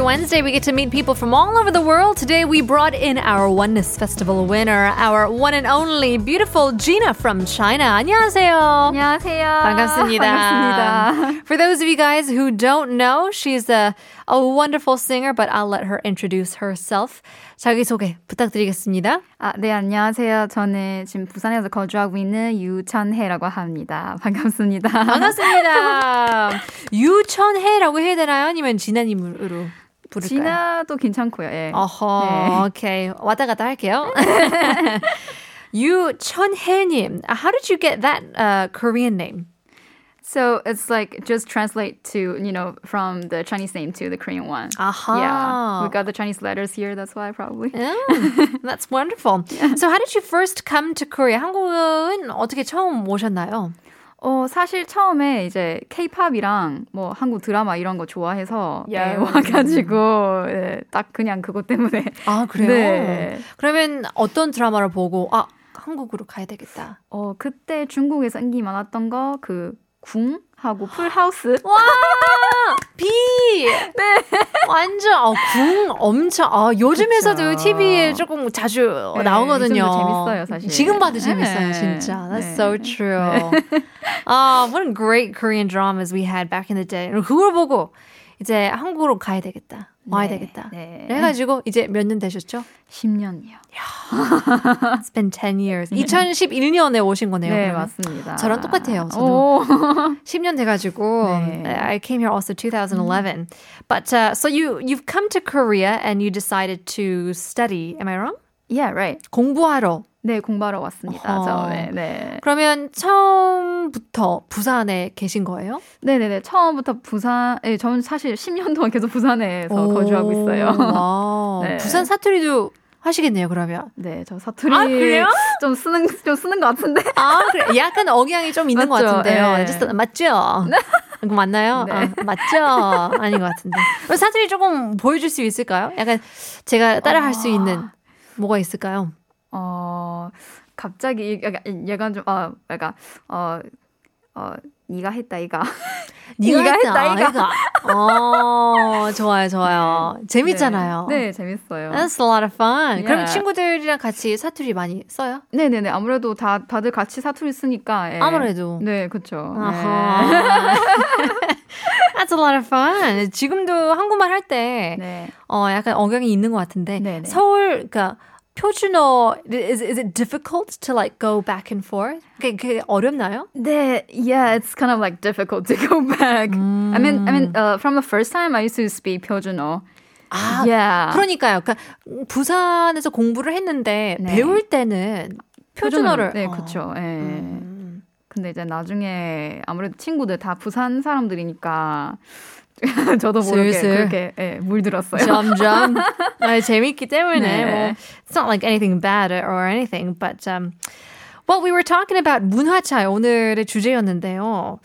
every Wednesday, we get to meet people from all over the world. Today, we brought in our Oneness Festival winner, our one and only beautiful Gina from China. 안녕하세요. 안녕하세요. 반갑습니다. 반갑습니다. For those of you guys who don't know, she's a, a wonderful singer, but I'll let her introduce herself. 자기소개 부탁드리겠습니다. 아, 네, 안녕하세요. 저는 지금 부산에서 거주하고 있는 유천혜라고 합니다. 반갑습니다. 반갑습니다. 유천혜라고 해야 되나요? 아니면 진아님으로 부를까요? 진아도 괜찮고요. 예. 어허, 네. 오케이. 왔다 갔다 할게요. 유천혜님, how did you get that uh, Korean name? So it's like just translate to, you know, from the Chinese name to the Korean one. Aha. Yeah. We got the Chinese letters here, that's why probably. Oh, that's wonderful. So how did you first come to Korea? 한국은 어떻게 처음 오셨나요? 어, 사실 처음에 이제 케이팝이랑 뭐 한국 드라마 이런 거 좋아해서 예, 야. 와가지고 예, 딱 그냥 그것 때문에 아, 그래요? 네. 그러면 어떤 드라마를 보고 아, 한국으로 가야 되겠다. 어, 그때 중국에서 인기 많았던 거, 그, 궁 하고 풀하우스. 와! 비! 네. 완전, 어, 궁 엄청, 아, 요즘에서도 그쵸. TV에 조금 자주 네, 나오거든요. 재밌어요, 사실. 지금 봐도 네. 재밌어요, 진짜. That's 네. so true. 아, what a great Korean dramas we had back in the day. 그걸 보고 이제 한국으로 가야 되겠다. 와야 네, 되겠다. 네. 그래가지고 이제 몇 년 되셨죠? 10년이요. It's been 10 years. 2011년에 오신 거네요. 네, 그러면. 맞습니다. 저랑 똑같아요, 저도. 오. 10년 돼가지고 네. I came here also 2011. But uh, so you you've come to Korea and you decided to study. Am I wrong? yeah, right. 공부하러. 네, 공부하러 왔습니다. 어허. 저, 네, 네. 그러면 처음부터 부산에 계신 거예요? 네 네 네. 처음부터 부산, 예, 저는 사실 10년 동안 계속 부산에서 거주하고 있어요. 와, 네. 부산 사투리도 하시겠네요, 그러면. 네, 저 사투리 아, 그래요? 좀 쓰는 좀 쓰는 것 같은데. 아, 그래. 약간 억양이 좀 있는 것 맞죠? 같은데요. 네. 맞죠? 이거 맞나요? 네. 아, 맞죠? 아닌 것 같은데. 사투리 조금 보여줄 수 있을까요? 약간 제가 따라 할수 있는 뭐가 있을까요? 어, 갑자기 약간 얘가 좀 어, 약간 어, 어, 네가 했다 이가. 네가 네가 했다. 아이가. 어, 좋아요, 좋아요. 재밌잖아요. 네, 네, 재밌어요. That's a lot of fun. 그럼 Yeah. 친구들이랑 같이 사투리 많이 써요? 네, 네, 네. 아무래도 다 다들 같이 사투리 쓰니까. 예. 아무래도. 네, 그렇죠. That's a lot of fun. 지금도 한국말 할 때, 네. 어, 약간 억양이 있는 것 같은데, 네네. 서울, 그니까, 표준어, is, is it difficult to like go back and forth? 그게, 그게 어렵나요? 네, yeah, it's kind of like difficult to go back. I mean, I mean, uh, from the first time I used to speak 표준어. 아, yeah. 그러니까요. 그러니까 부산에서 공부를 했는데 네. 배울 때는 표준어를 네, 어. 그렇죠. 예. 음. 근데 이제 나중에 아무래도 친구들 다 부산 사람들이니까 저도 모르게 슬슬. 그렇게 예, 물들었어요. 점점 아, 재밌기 때문에 네. 뭐 it's not like anything bad or anything, but um, well, we were talking about 문화 차이 오늘의 주제였는데요.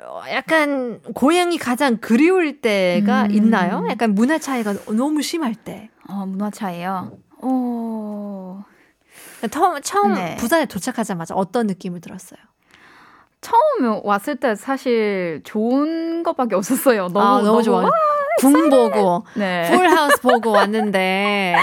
어, 약간 고향이 가장 그리울 때가 있나요? 약간 문화 차이가 너무 심할 때. 어, 문화 차이요. 어, 처음, 처음 네. 부산에 도착하자마자 어떤 느낌을 들었어요? 처음에 왔을 때 사실 좋은 것밖에 없었어요. 너무 아, 너무 좋아요. 궁 보고 네. 풀하우스 보고 왔는데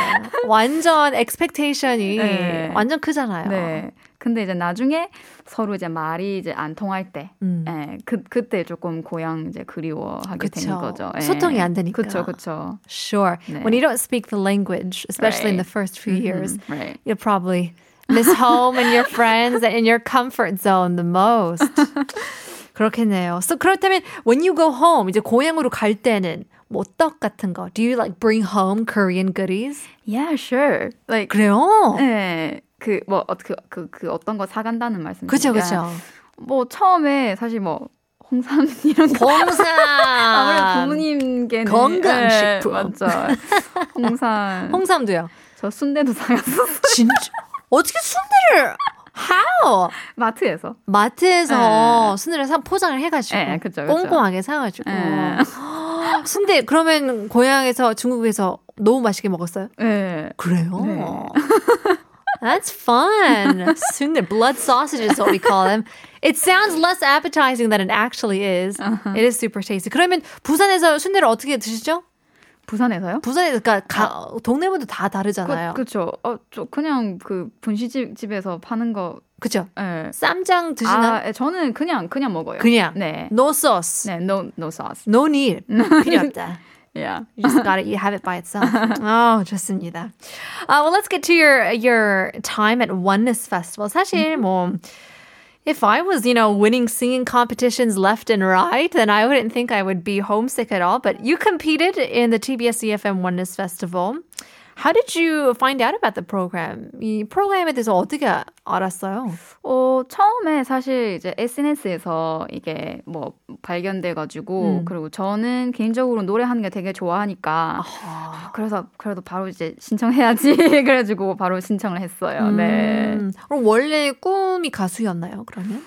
완전 expectation이 네. 완전 크잖아요. 네. 근데 이제 나중에 서로 이제 말이 이제 안 통할 때, 음. 예, 그 그때 조금 고향 이제 그리워하게 되는 그쵸. 거죠. 예. 소통이 안 되니까. 그렇죠, 그렇죠. Sure. 네. When you don't speak the language, especially in the Right. first few years, right. you'll probably miss home and your friends and your comfort zone the most. 그렇겠네요. So 그렇다면 when you go home, 이제 고향으로 갈 때는 뭐떡 같은 거, do you like bring home Korean goodies? Yeah, sure. Like 그래요? 네. 그, 뭐, 어, 그, 그, 그 어떤 거 사간다는 말씀. 그죠, 그죠. 뭐, 처음에 사실 뭐, 홍삼 이런 거. 홍삼. 아무래도 부모님께는. 건강식품. 네, 맞죠. 홍삼. 홍삼도요. 저 순대도 사갔었어요. 진짜 어떻게 순대를 how 마트에서. 마트에서 순대를 사 포장을 해가지고 네, 그쵸, 그쵸. 꼼꼼하게 사가지고 네. 순대 그러면 고향에서 중국에서 너무 맛있게 먹었어요? 네. 그래요? 네. That's fun. 순대 blood sausage is what we call them. It sounds less appetizing than it actually is. It is super tasty. 그러면 부산에서 순대를 어떻게 드시죠? 부산에서요? 부산에 그러니까 가, 동네마다 다 다르잖아요. 그, 그쵸. 어, 저 그냥 그 분식집 집에서 파는 거. 그죠? 예. 쌈장 드시나? 아, 예, 저는 그냥 그냥 먹어요. 그냥. 네. No sauce. 네, no no sauce. No need. 필요 없다. Yeah. You just gotta eat, have it by itself. oh, 좋습니다. Uh, well, let's get to your your time at Oneness Festival. 사실 뭐 if I was, you know, winning singing competitions left and right, then I wouldn't think I would be homesick at all. But you competed in the TBS EFM Oneness Festival. How did you find out about the program? 이 프로그램에 대해서 어떻게 알았어요? 어, 처음에 사실 이제 SNS에서 이게 뭐 발견돼가지고, 음. 그리고 저는 개인적으로 노래하는 게 되게 좋아하니까, 아, 그래서 그래도 바로 이제 신청해야지. 그래가지고 바로 신청을 했어요. 네. 음, 그럼 원래 꿈이 가수였나요? 그러면?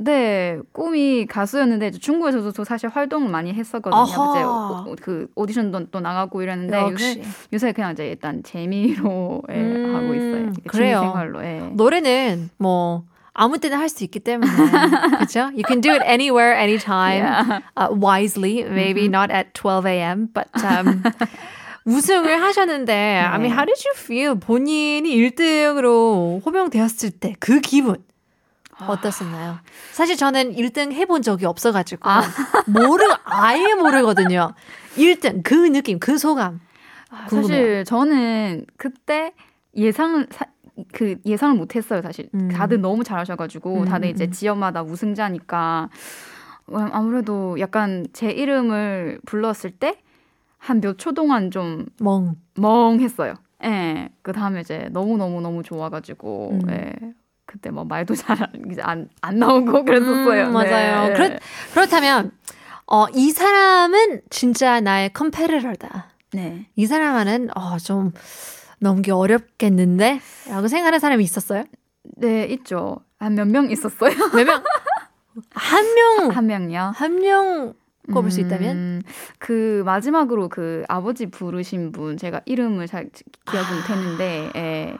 네, 꿈이 가수였는데 중국에서도 사실 활동을 많이 했었거든요. 이제 오, 그 오디션도 또 나가고 이랬는데 역시. 요새 요새 그냥 이제 일단 재미로 예, 음, 하고 있어요. 그래요. 취미생활로. 예. 노래는 뭐 아무 때나 할 수 있기 때문에 그렇죠? You can do it anywhere, anytime, Yeah. uh, wisely. Maybe not at 12 a.m. But um, 우승을 하셨는데, I mean, how did you feel? 본인이 1등으로 호명되었을 때 그 기분 어떻었나요? 사실 저는 1등 해본 적이 없어가지고 모르 아예 모르거든요. 1등 그 느낌, 그 소감. 궁금해요. 사실 저는 그때 예상을 사, 그 예상을 못했어요. 사실 음. 다들 너무 잘하셔가지고 음, 다들 이제 음. 지역마다 우승자니까 어, 아무래도 약간 제 이름을 불렀을 때 한 몇 초 동안 좀 멍. 멍했어요. 예. 그 다음에 이제 너무 너무 너무 좋아가지고 음. 예. 그때 뭐 말도 잘안안 안 나오고 그랬었어요. 음, 맞아요. 네. 그렇, 그렇다면 어, 이 사람은 진짜 나의 컴페리터다. 네. 이 사람은 어, 좀 넘기 어렵겠는데? 라고 생각하는 사람이 있었어요? 네, 있죠. 한 몇 명 있었어요. 몇 명? 한 명, 한 명요. 한 명 꼽을 수 있다면? 음, 그 마지막으로 그 아버지 부르신 분 제가 이름을 잘 기억은 못했는데 예,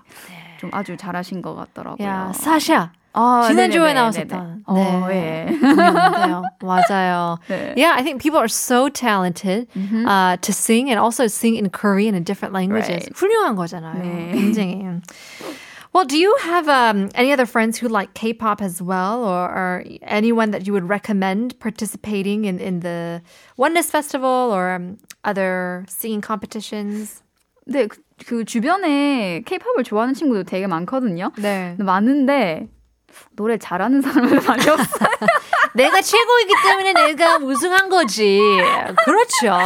좀 아주 잘하신 것 같더라고요. 야, 사샤. 아, 지난주에 네네네, 나왔었던. 네네. 어, 예. 분이었는데요. 맞아요. 네. Yeah, I think people are so talented 음흠. uh, to sing and also sing in Korean and different languages. Right. 훌륭한 거잖아요. 네. 굉장히. Well, do you have um, any other friends who like K-pop as well, or, or anyone that you would recommend participating in, in the Oneness Festival or um, other singing competitions? 네, 그, 그 주변에 케이팝을 좋아하는 친구들 되게 많거든요. 네. 많은데 노래 잘하는 사람은 많이 없어요. 내가 최고이기 때문에 내가 우승한 거지. 그렇죠.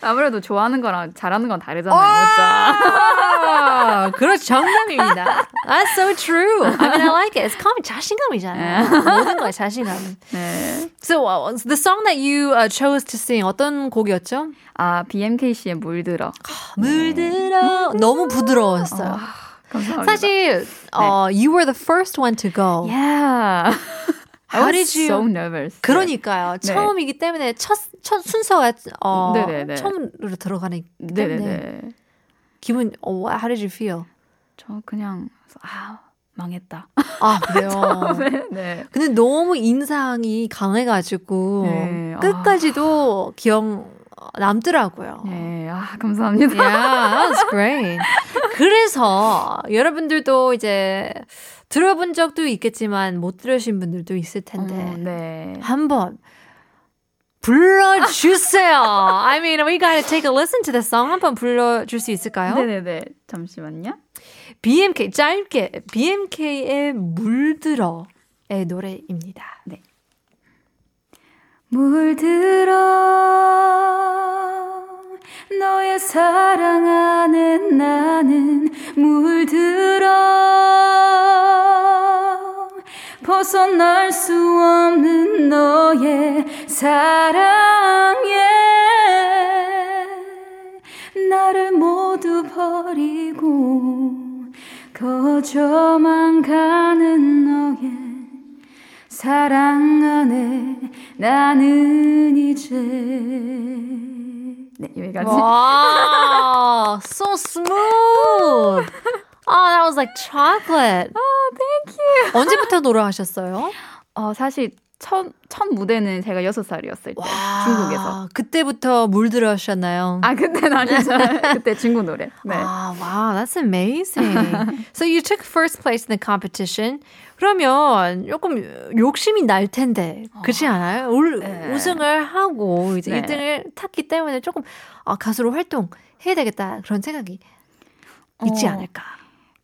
아무래도 좋아하는 거랑 잘하는 건 다르잖아요, 맞죠? 아, 그렇죠. 정답입니다. That's so true. I mean, I like it. It's calm. 자신감이잖아요. 모든 거에 자신감. 네. So, uh, the song that you uh, chose to sing 어떤 곡이었죠? 아, BMKC의 물들어. 물들어. 너무 부드러웠어요. 감사합니다. 사실, uh, you were the first one to go. Yeah. You- so nervous. 그러니까요. 네. 처음이기 때문에 첫, 첫 순서가 어, 네네네. 처음으로 들어가기 때문에 네네네. 기분, oh, how did you feel? 저 그냥 아 망했다. 아, 그래요. 네. 근데 너무 인상이 강해가지고 네, 아. 끝까지도 기억 남더라고요. 네. 아 감사합니다. Yeah, that was great. 그래서 여러분들도 이제 들어본 적도 있겠지만 못 들으신 분들도 있을 텐데 어, 네. 한번 불러주세요. I mean, we gotta take a listen to the song. 한번 불러줄 수 있을까요? 네네네. 잠시만요. BMK 짧게 BMK의 물들어의 노래입니다. 네. 물들어 너의 사랑 안에 나는 물들어 벗어날 수 없는 너의 사랑에 나를 모두 버리고 거저만 가는 너의 사랑 안에 나는 이제 네 여기까지 Wow, so smooth. Oh, that was like chocolate. You. 언제부터 노래하셨어요? 어 사실 첫, 첫 무대는 제가 6살이었을 때 와, 중국에서 그때부터 물들으셨나요? 아 그때는 아니죠. 그때 중국 노래. 네. 아, wow, that's amazing. so you took first place in the competition. 그러면 조금 욕심이 날 텐데 그렇지 않아요? 울, 네. 우승을 하고 이제 네. 1등을 탔기 때문에 조금 아, 가수로 활동해야 되겠다 그런 생각이 있지 어, 않을까?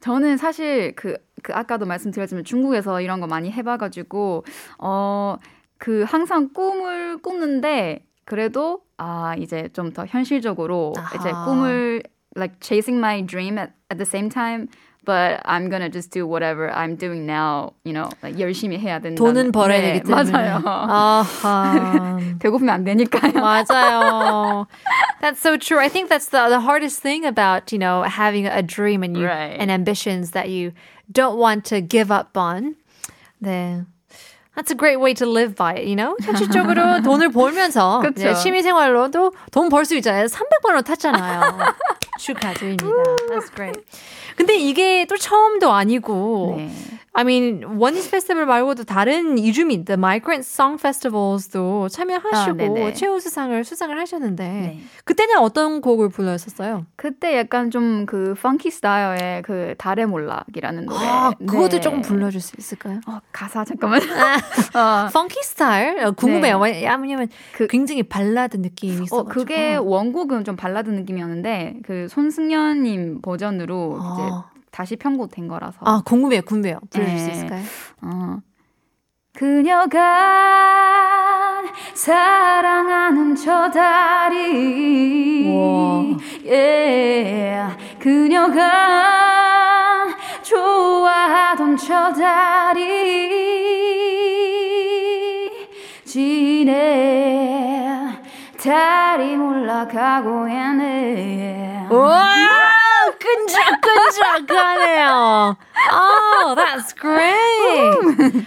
저는 사실 그, 그 아까도 말씀드렸지만 중국에서 이런 거 많이 해봐가지고 어 그 항상 꿈을 꾸는데 그래도 아 이제 좀 더 현실적으로 아하. 이제 꿈을 like chasing my dream at, at the same time but I'm gonna just do whatever I'm doing now, you know, like 열심히 해야 된다. 돈은 벌어야 네, 되기 때문에. 맞아요. 아하. 배고프면 안 되니까요. 맞아요. That's so true. I think that's the the hardest thing about, you know, having a dream and you right. and ambitions that you don't want to give up on. 네. That's a great way to live by it, you know? 현실적으로 돈을 벌면서 그쵸? 취미 생활로도 돈 벌 수 있잖아요. 300만 원 탔잖아요. 축하드립니다. That's great. 근데 이게 또 처음도 아니고 네. I mean, 원니스 페스티벌 말고도 다른 이주민, The Migrant Song Festivals도 참여하시고 아, 최우수상을 수상을 하셨는데 네. 그때는 어떤 곡을 불렀었어요? 그때 약간 좀 그 funky 스타일의 그 달의 몰락이라는 노래. 아, 그것도 네. 조금 불러줄 수 있을까요? 어, 가사 잠깐만. 어. funky 스타일 어, 궁금해요. 네. 왜냐면 그 굉장히 발라드 느낌이 있어. 어, 그게 원곡은 좀 발라드 느낌이었는데 그 손승연님 버전으로 아. 이제 다시 편곡된 거라서. 아, 궁금해요, 궁금해요. 들려줄 네. 수 있을까요? 어. 그녀가 사랑하는 저 다리 yeah. 그녀가 좋아하던 저 다리 지내 달이 몰락하고 있네 끈적끈적하네요. Oh, that's great.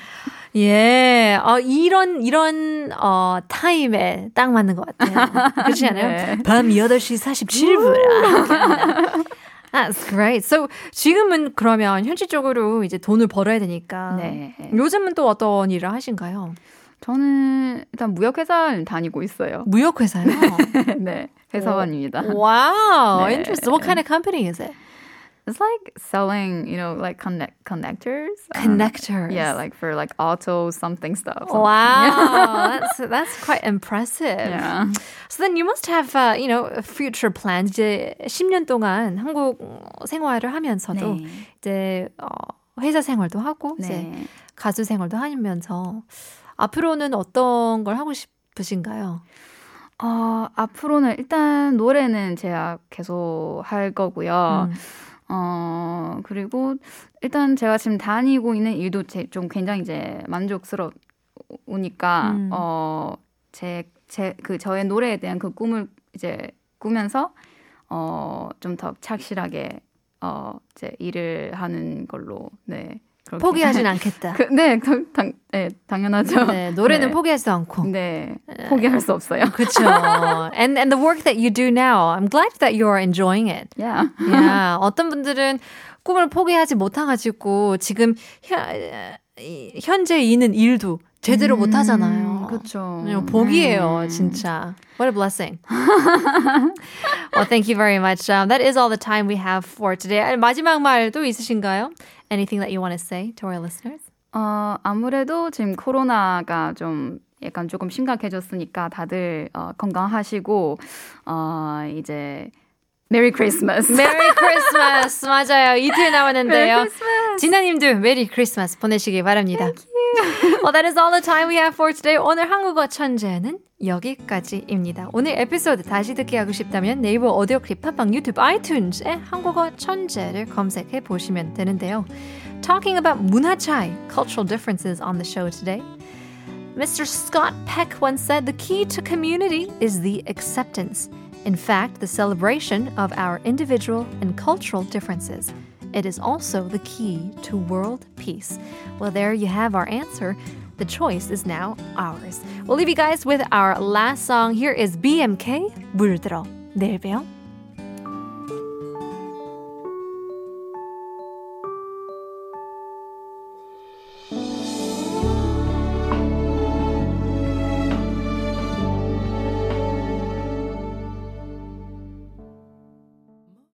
예, 어, 이런, 이런, 어, 타임에 딱 맞는 것 같아요. 그렇지 않아요? 네. 밤 8시 47분. That's great. So, 지금은 그러면 현실적으로 이제 돈을 벌어야 되니까. 네. 요즘은 또 어떤 일을 하신가요? 저는 일단 무역회사 다니고 있어요. 무역회사요? 네. 회사원입니다. Wow, 네. interesting. What kind of company is it? It's like selling, you know, like connect connectors. Connectors. Um, yeah, like for like auto something stuff. Something. Wow, that's that's quite impressive. Yeah. So then you must have, uh, you know, future plans. 이제 10년 동안 한국 생활을 하면서도 네. 이제 어, 회사 생활도 하고 네. 이제 가수 생활도 하면서 앞으로는 어떤 걸 하고 싶으신가요? 어, 앞으로는 일단 노래는 제가 계속 할 거고요. 음. 어, 그리고 일단 제가 지금 다니고 있는 일도 제, 좀 굉장히 이제 만족스러우니까, 음. 어, 제, 제, 그 저의 노래에 대한 그 꿈을 이제 꾸면서, 어, 좀 더 착실하게, 어, 이제 일을 하는 걸로, 네. 포기하진 않겠다. 그, 네, 당, 네, 당연하죠. 네, 노래는 네. 포기하지 않고. 네, 포기할 수 없어요. 그렇죠. and and the work that you do now, I'm glad that you are enjoying it. Yeah. yeah. 어떤 분들은 꿈을 포기하지 못해가지고 지금 현, 현재 있는 일도 제대로 음, 못 하잖아요. 그렇죠. 복이에요, 음. 진짜. What a blessing. well, thank you very much. Um, that is all the time we have for today. 마지막 말도 있으신가요? Anything that you want to say to our listeners? 어, 아무래도 지금 코로나가 좀 약간 조금 심각해졌으니까 다들 어, 건강하시고 어, 이제 Merry Christmas. Merry Christmas. 맞아요. 이틀 남았는데요. 진아님도 Merry Christmas 보내시기 바랍니다. well, that is all the time we have for today. 오늘 한국어 천재는 여기까지입니다. 오늘 에피소드 다시 듣기 하고 싶다면 네이버 오디오 클립, 팟빵, 유튜브, 아이튠즈에 한국어 천재를 검색해 보시면 되는데요. Talking about 문화 차이, cultural differences on the show today. Mr. Scott Peck once said the key to community is the acceptance. In fact, the celebration of our individual and cultural differences. It is also the key to world peace. Well, there you have our answer. The choice is now ours. We'll leave you guys with our last song. Here is BMK, 물들어. 내일 봬요.